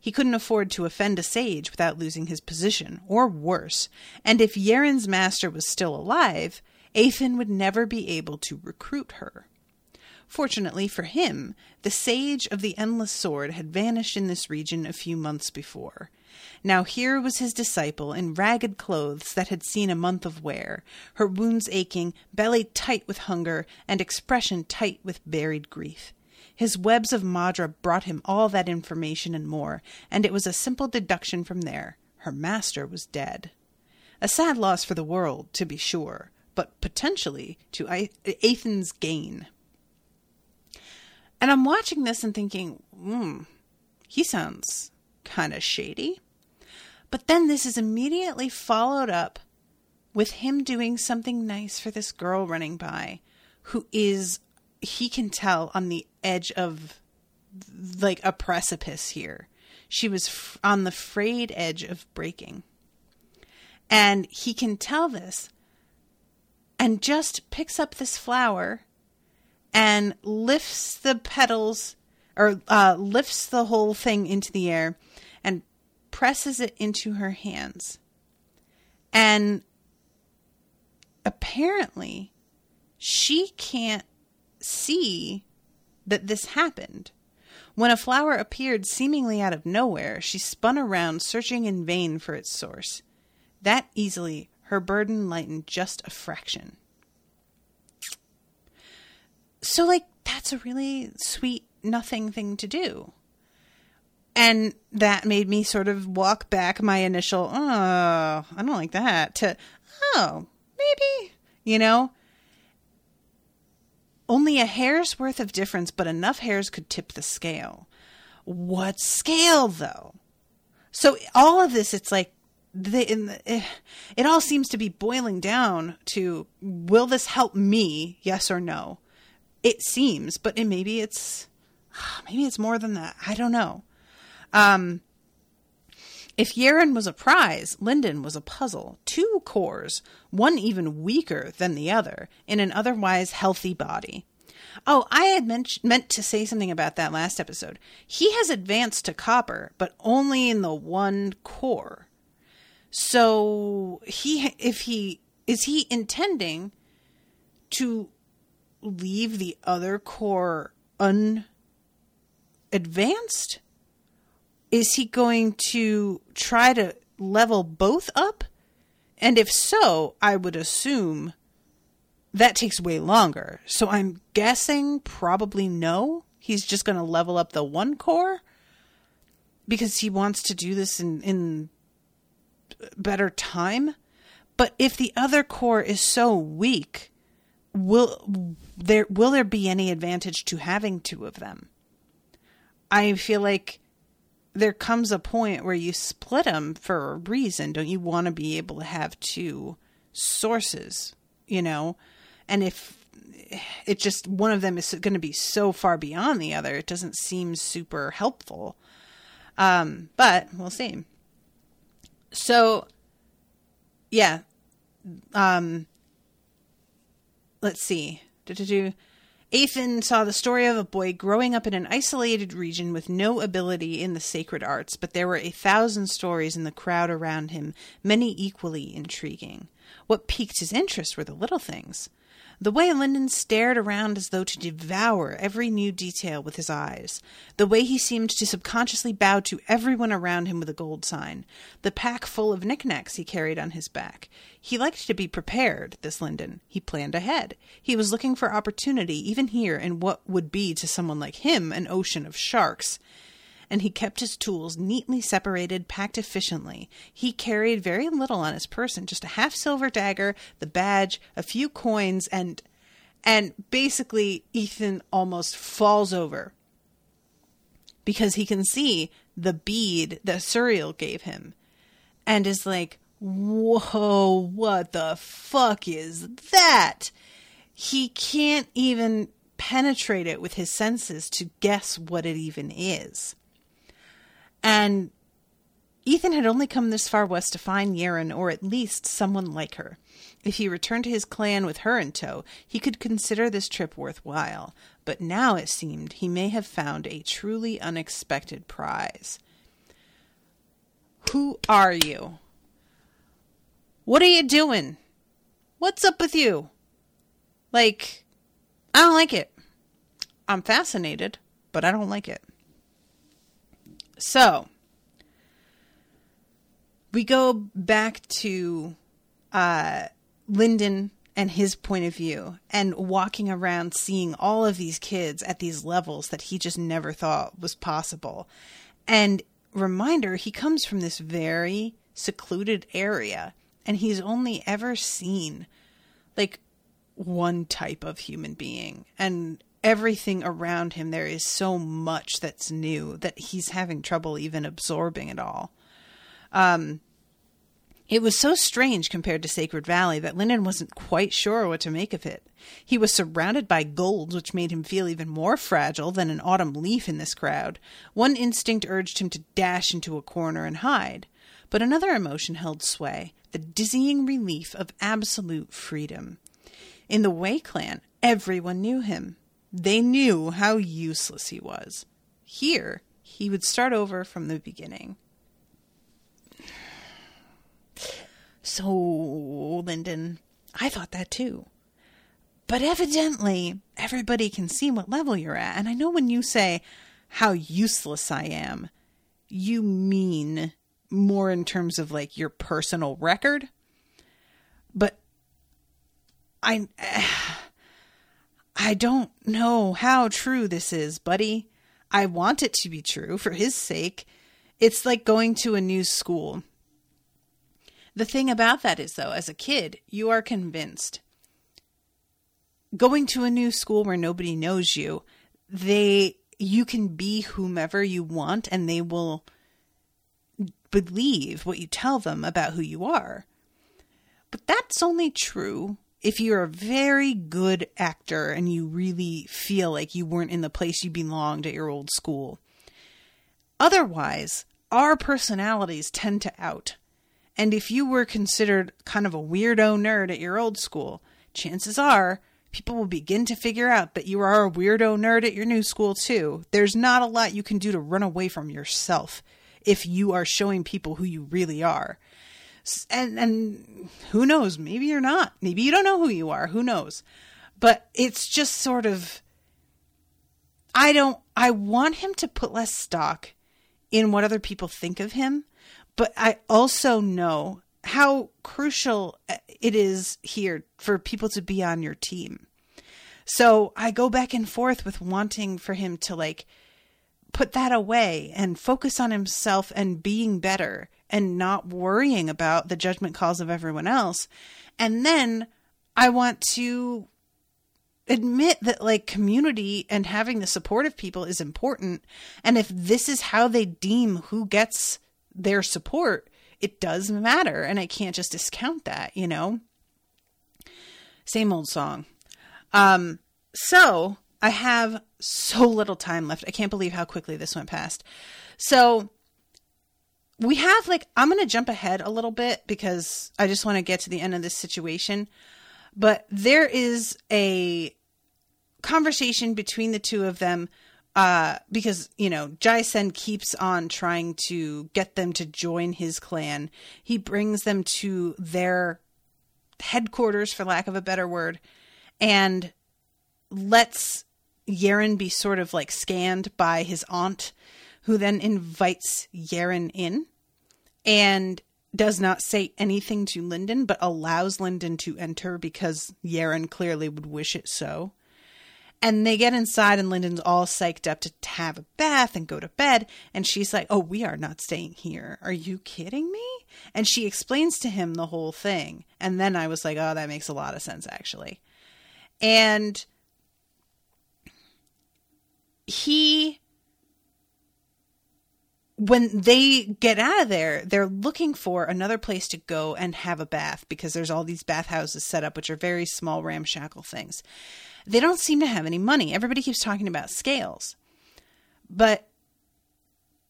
He couldn't afford to offend a sage without losing his position, or worse, and if Yerin's master was still alive, Athan would never be able to recruit her. Fortunately for him, the sage of the endless sword had vanished in this region a few months before. Now here was his disciple in ragged clothes that had seen a month of wear, her wounds aching, belly tight with hunger, and expression tight with buried grief. His webs of Madra brought him all that information and more, and it was a simple deduction from there. Her master was dead. A sad loss for the world, to be sure, but potentially to Athan's gain. And I'm watching this and thinking, hmm, he sounds kind of shady. But then this is immediately followed up with him doing something nice for this girl running by who is, he can tell, on the edge of like a precipice here. She was f- on the frayed edge of breaking. And he can tell this and just picks up this flower and lifts the petals or uh, lifts the whole thing into the air and presses it into her hands. And apparently, she can't see that this happened. When a flower appeared seemingly out of nowhere, she spun around, searching in vain for its source. That easily, her burden lightened just a fraction. So like that's a really sweet nothing thing to do. And that made me sort of walk back my initial oh i don't like that to oh maybe you know? Only a hair's worth of difference but enough hairs could tip the scale. What scale though? So all of this it's like the, eh, it all seems to be boiling down to will this help me yes or no it seems, but it, maybe it's maybe it's more than that. I don't know. Um, if Yerin was a prize, Lindon was a puzzle. Two cores, one even weaker than the other, in an otherwise healthy body. Oh, I had meant, meant to say something about that last episode. He has advanced to copper, but only in the one core. So he, if he is he intending to leave the other core unadvanced? Is he going to try to level both up? And if so, I would assume that takes way longer. So I'm guessing probably no. He's just going to level up the one core because he wants to do this in, in better time. But if the other core is so weak, will there will there be any advantage to having two of them? I feel like there comes a point where you split them for a reason. Don't you want to be able to have two sources, you know? And if it just one of them is going to be so far beyond the other, it doesn't seem super helpful. Um, but we'll see. So, yeah. Um, let's see. Ethan saw the story of a boy growing up in an isolated region with no ability in the sacred arts, but there were a thousand stories in the crowd around him, many equally intriguing. What piqued his interest were the little things. The way Lindon stared around as though to devour every new detail with his eyes. The way he seemed to subconsciously bow to everyone around him with a gold sign. The pack full of knickknacks he carried on his back. He liked to be prepared, this Lindon. He planned ahead. He was looking for opportunity, even here in what would be to someone like him an ocean of sharks and he kept his tools neatly separated, packed efficiently. He carried very little on his person, just a half silver dagger, the badge, a few coins, and and basically Ethan almost falls over because he can see the bead that Suriel gave him and is like, Whoa, what the fuck is that? He can't even penetrate it with his senses to guess what it even is. And Ethan had only come this far west to find Yerin, or at least someone like her. If he returned to his clan with her in tow, he could consider this trip worthwhile. But now it seemed he may have found a truly unexpected prize. Who are you? What are you doing? What's up with you? Like, I don't like it. I'm fascinated, but I don't like it. So we go back to uh, Lindon and his point of view and walking around seeing all of these kids at these levels that he just never thought was possible. And reminder, he comes from this very secluded area and he's only ever seen like one type of human being. And everything around him there is so much that's new that he's having trouble even absorbing it all. Um, it was so strange compared to Sacred Valley that Lindon wasn't quite sure what to make of it. He was surrounded by golds, which made him feel even more fragile than an autumn leaf in this crowd. One instinct urged him to dash into a corner and hide, but another emotion held sway the dizzying relief of absolute freedom. In the Wei clan, everyone knew him. They knew how useless he was. Here, he would start over from the beginning. So, Lindon, I thought that too. But evidently, everybody can see what level you're at. And I know when you say how useless I am, you mean more in terms of like your personal record. But I. I don't know how true this is, buddy. I want it to be true for his sake. It's like going to a new school. The thing about that is, though, as a kid, you are convinced. Going to a new school where nobody knows you, they you can be whomever you want and they will believe what you tell them about who you are. But that's only true if you're a very good actor and you really feel like you weren't in the place you belonged at your old school. Otherwise, our personalities tend to out. And if you were considered kind of a weirdo nerd at your old school, chances are people will begin to figure out that you are a weirdo nerd at your new school too. There's not a lot you can do to run away from yourself if you are showing people who you really are and and who knows? Maybe you're not. Maybe you don't know who you are. Who knows? But it's just sort of i don't i want him to put less stock in what other people think of him but i also know how crucial uh, it is here for people to be on your team. So i go back and forth with wanting for him to like put that away and focus on himself and being better and not worrying about the judgment calls of everyone else. And then I want to admit that like community and having the support of people is important. And if this is how they deem who gets their support, it does matter. And I can't just discount that, you know? Same old song. Um, so I have so little time left. I can't believe how quickly this went past. So we have like I'm going to jump ahead a little bit because I just want to get to the end of this situation. But there is a conversation between the two of them uh, because you know Jai Sen keeps on trying to get them to join his clan. He brings them to their headquarters, for lack of a better word, and lets Yerin be sort of like scanned by his aunt, who then invites Yerin in and does not say anything to Lindon, but allows Lindon to enter because Yerin clearly would wish it so. And they get inside, and Lindon's all psyched up to have a bath and go to bed. And she's like, Oh, we are not staying here. Are you kidding me? And she explains to him the whole thing. And then I was like, Oh, that makes a lot of sense, actually. And he when they get out of there, they're looking for another place to go and have a bath because there's all these bathhouses set up, which are very small, ramshackle things. They don't seem to have any money. Everybody keeps talking about scales, but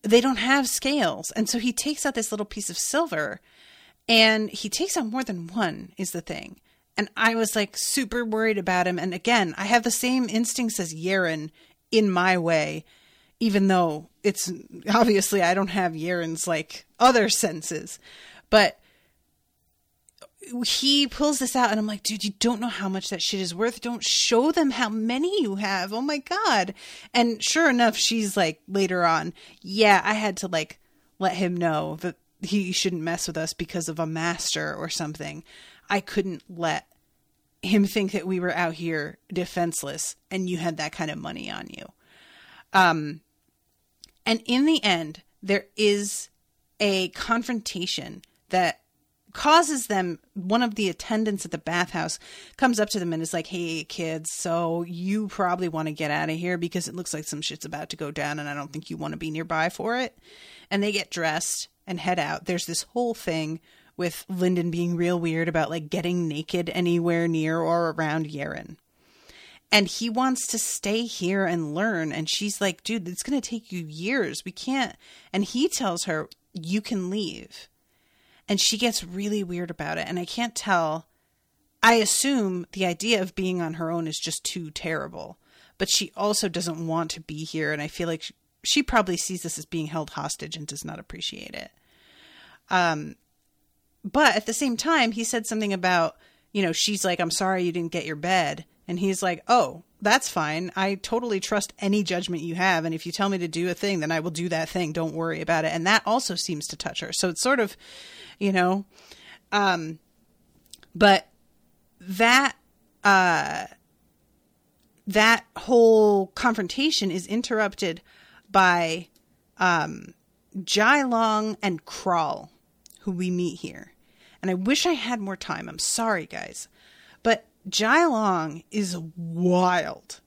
they don't have scales. And so he takes out this little piece of silver and he takes out more than one, is the thing. And I was like super worried about him. And again, I have the same instincts as Yerin in my way even though it's obviously I don't have Yerin's like other senses, but he pulls this out and I'm like, dude, you don't know how much that shit is worth. Don't show them how many you have. Oh my God. And sure enough, she's like later on, yeah, I had to like let him know that he shouldn't mess with us because of a master or something. I couldn't let him think that we were out here defenseless and you had that kind of money on you. Um, and in the end, there is a confrontation that causes them one of the attendants at the bathhouse comes up to them and is like hey kids so you probably want to get out of here because it looks like some shit's about to go down and i don't think you want to be nearby for it and they get dressed and head out there's this whole thing with lindon being real weird about like getting naked anywhere near or around yerin and he wants to stay here and learn. And she's like dude it's going to take you years. We can't and he tells her you can leave. And she gets really weird about it. And i can't tell. I assume the idea of being on her own is just too terrible. But she also doesn't want to be here. And i feel like she, she probably sees this as being held hostage and does not appreciate it. Um but at the same time he said something about you know she's like i'm sorry you didn't get your bed and he's like, Oh, that's fine. I totally trust any judgment you have. And if you tell me to do a thing, then I will do that thing. Don't worry about it. And that also seems to touch her. So it's sort of, you know, um, but that, uh, that whole confrontation is interrupted by, um, Jai Long and Kral, who we meet here. And I wish I had more time. I'm sorry, guys. But Jai Long is wild.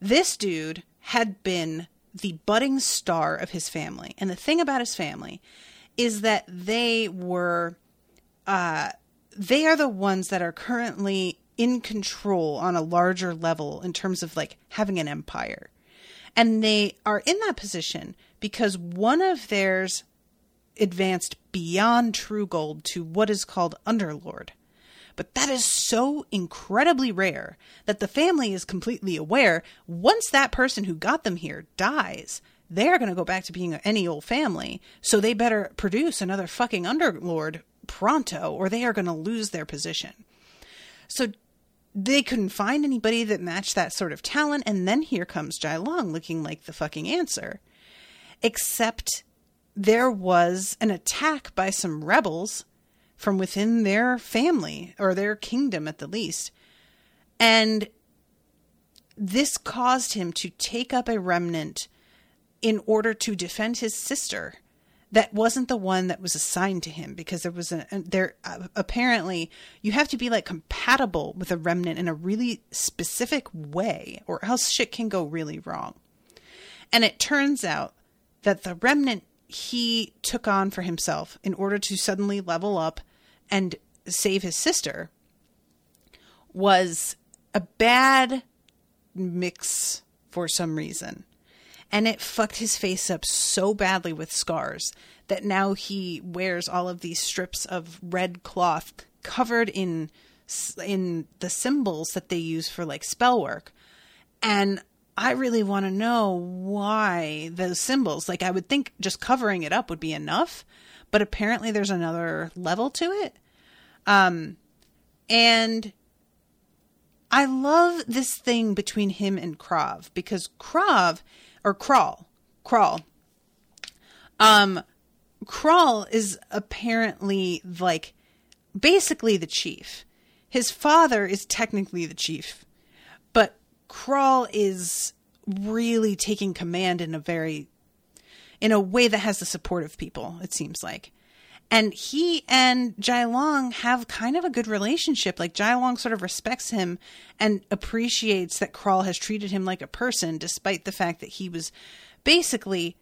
This dude had been the budding star of his family. And the thing about his family is that they were uh they are the ones that are currently in control on a larger level in terms of like having an empire. And they are in that position because one of theirs advanced beyond true gold to what is called underlord. But that is so incredibly rare that the family is completely aware once that person who got them here dies, they're going to go back to being any old family. So they better produce another fucking underlord pronto or they are going to lose their position. So they couldn't find anybody that matched that sort of talent. And then here comes Jai Long looking like the fucking answer. Except there was an attack by some rebels from within their family or their kingdom at the least. And this caused him to take up a remnant in order to defend his sister that wasn't the one that was assigned to him because there was a there uh, apparently you have to be like compatible with a remnant in a really specific way or else shit can go really wrong and it turns out that the remnant he took on for himself in order to suddenly level up and save his sister was a bad mix for some reason. And it fucked his face up so badly with scars that now he wears all of these strips of red cloth covered in in the symbols that they use for like spell work. And I really want to know why those symbols. Like I would think just covering it up would be enough, but apparently there's another level to it. Um and I love this thing between him and Krav because Krav or Kral, Kral, um, Kral is apparently like basically the chief. His father is technically the chief, Kral is really taking command in a very in a way that has the support of people, it seems like. And he and Jai Long have kind of a good relationship. Like Jai Long sort of respects him and appreciates that Kral has treated him like a person, despite the fact that he was basically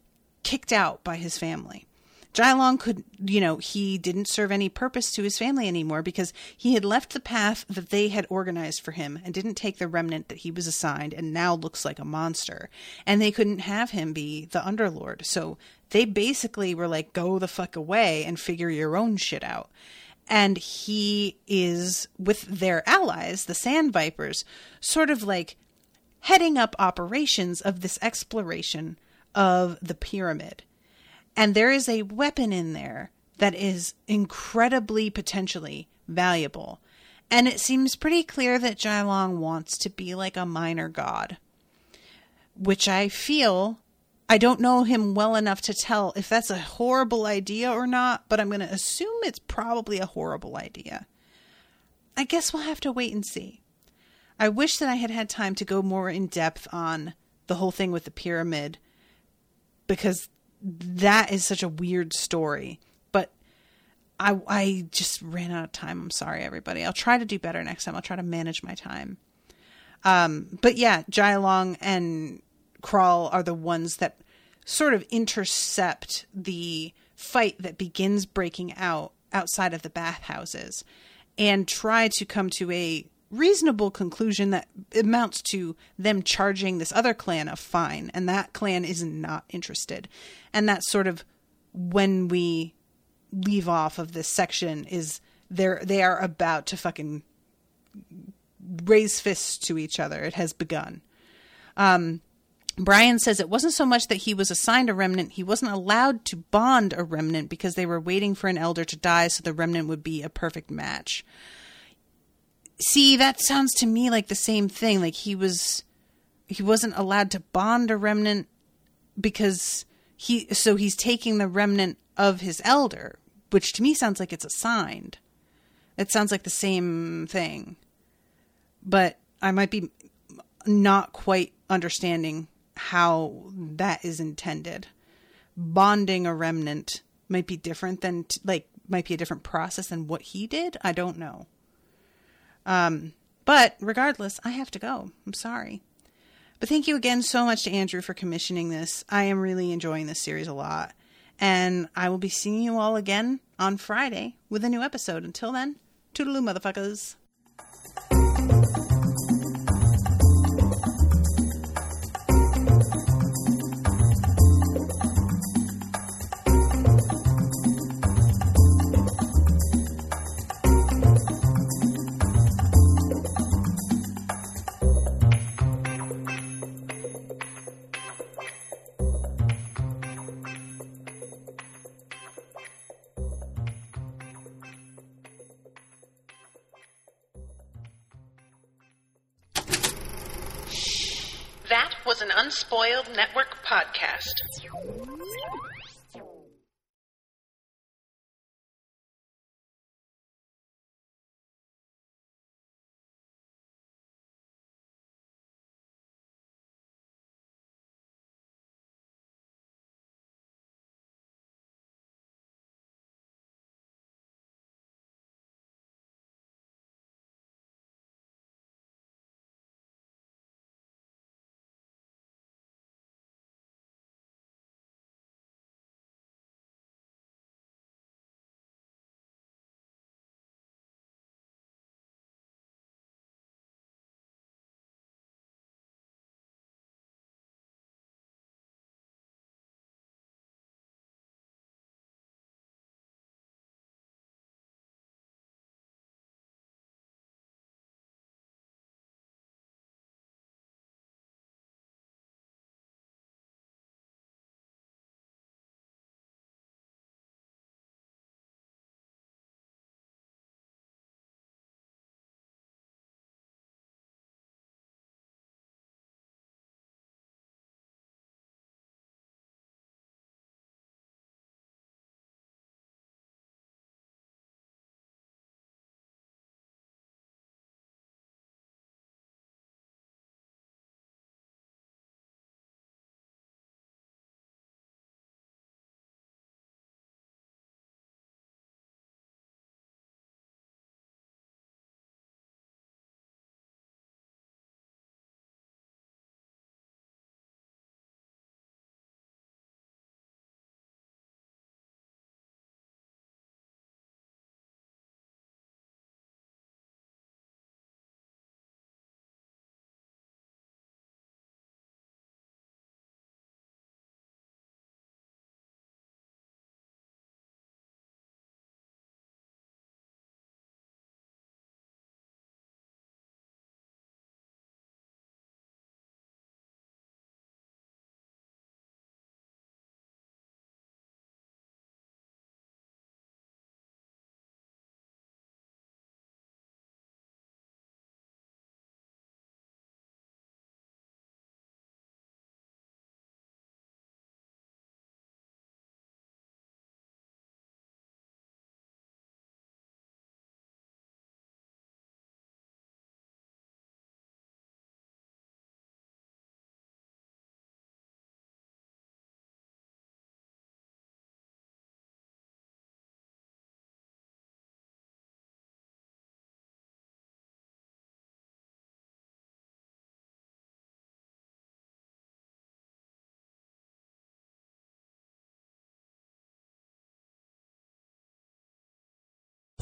kicked out by his family. Jai could, you know, he didn't serve any purpose to his family anymore because he had left the path that they had organized for him and didn't take the remnant that he was assigned and now looks like a monster. And they couldn't have him be the Underlord. So they basically were like, go the fuck away and figure your own shit out. And he is, with their allies, the Sand Vipers, sort of like heading up operations of this exploration of the pyramid and there is a weapon in there that is incredibly potentially valuable. And it seems pretty clear that Jai Long wants to be like a minor god. Which I feel I don't know him well enough to tell if that's a horrible idea or not, but I'm going to assume it's probably a horrible idea. I guess we'll have to wait and see. I wish that I had had time to go more in depth on the whole thing with the pyramid because that is such a weird story. But I I just ran out of time. I'm sorry, everybody. I'll try to do better next time. I'll try to manage my time. Um, but yeah, Jai Long and Kral are the ones that sort of intercept the fight that begins breaking out outside of the bathhouses and try to come to a reasonable conclusion that amounts to them charging this other clan a fine, and that clan is not interested. And that's sort of when we leave off of this section is they're they are about to fucking raise fists to each other. It has begun. Um, Brian says it wasn't so much that he was assigned a remnant, he wasn't allowed to bond a remnant because they were waiting for an elder to die so the remnant would be a perfect match. See, that sounds to me like the same thing. Like he was he wasn't allowed to bond a remnant because he so he's taking the remnant of his elder, which to me sounds like it's assigned. It sounds like the same thing. But I might be not quite understanding how that is intended. Bonding a remnant might be different than like might be a different process than what he did. I don't know. Um, but regardless, I have to go. I'm sorry. But thank you again so much to Andrew for commissioning this. I am really enjoying this series a lot. And I will be seeing you all again on Friday with a new episode. Until then, toodaloo, motherfuckers.
Unspoiled Network podcast.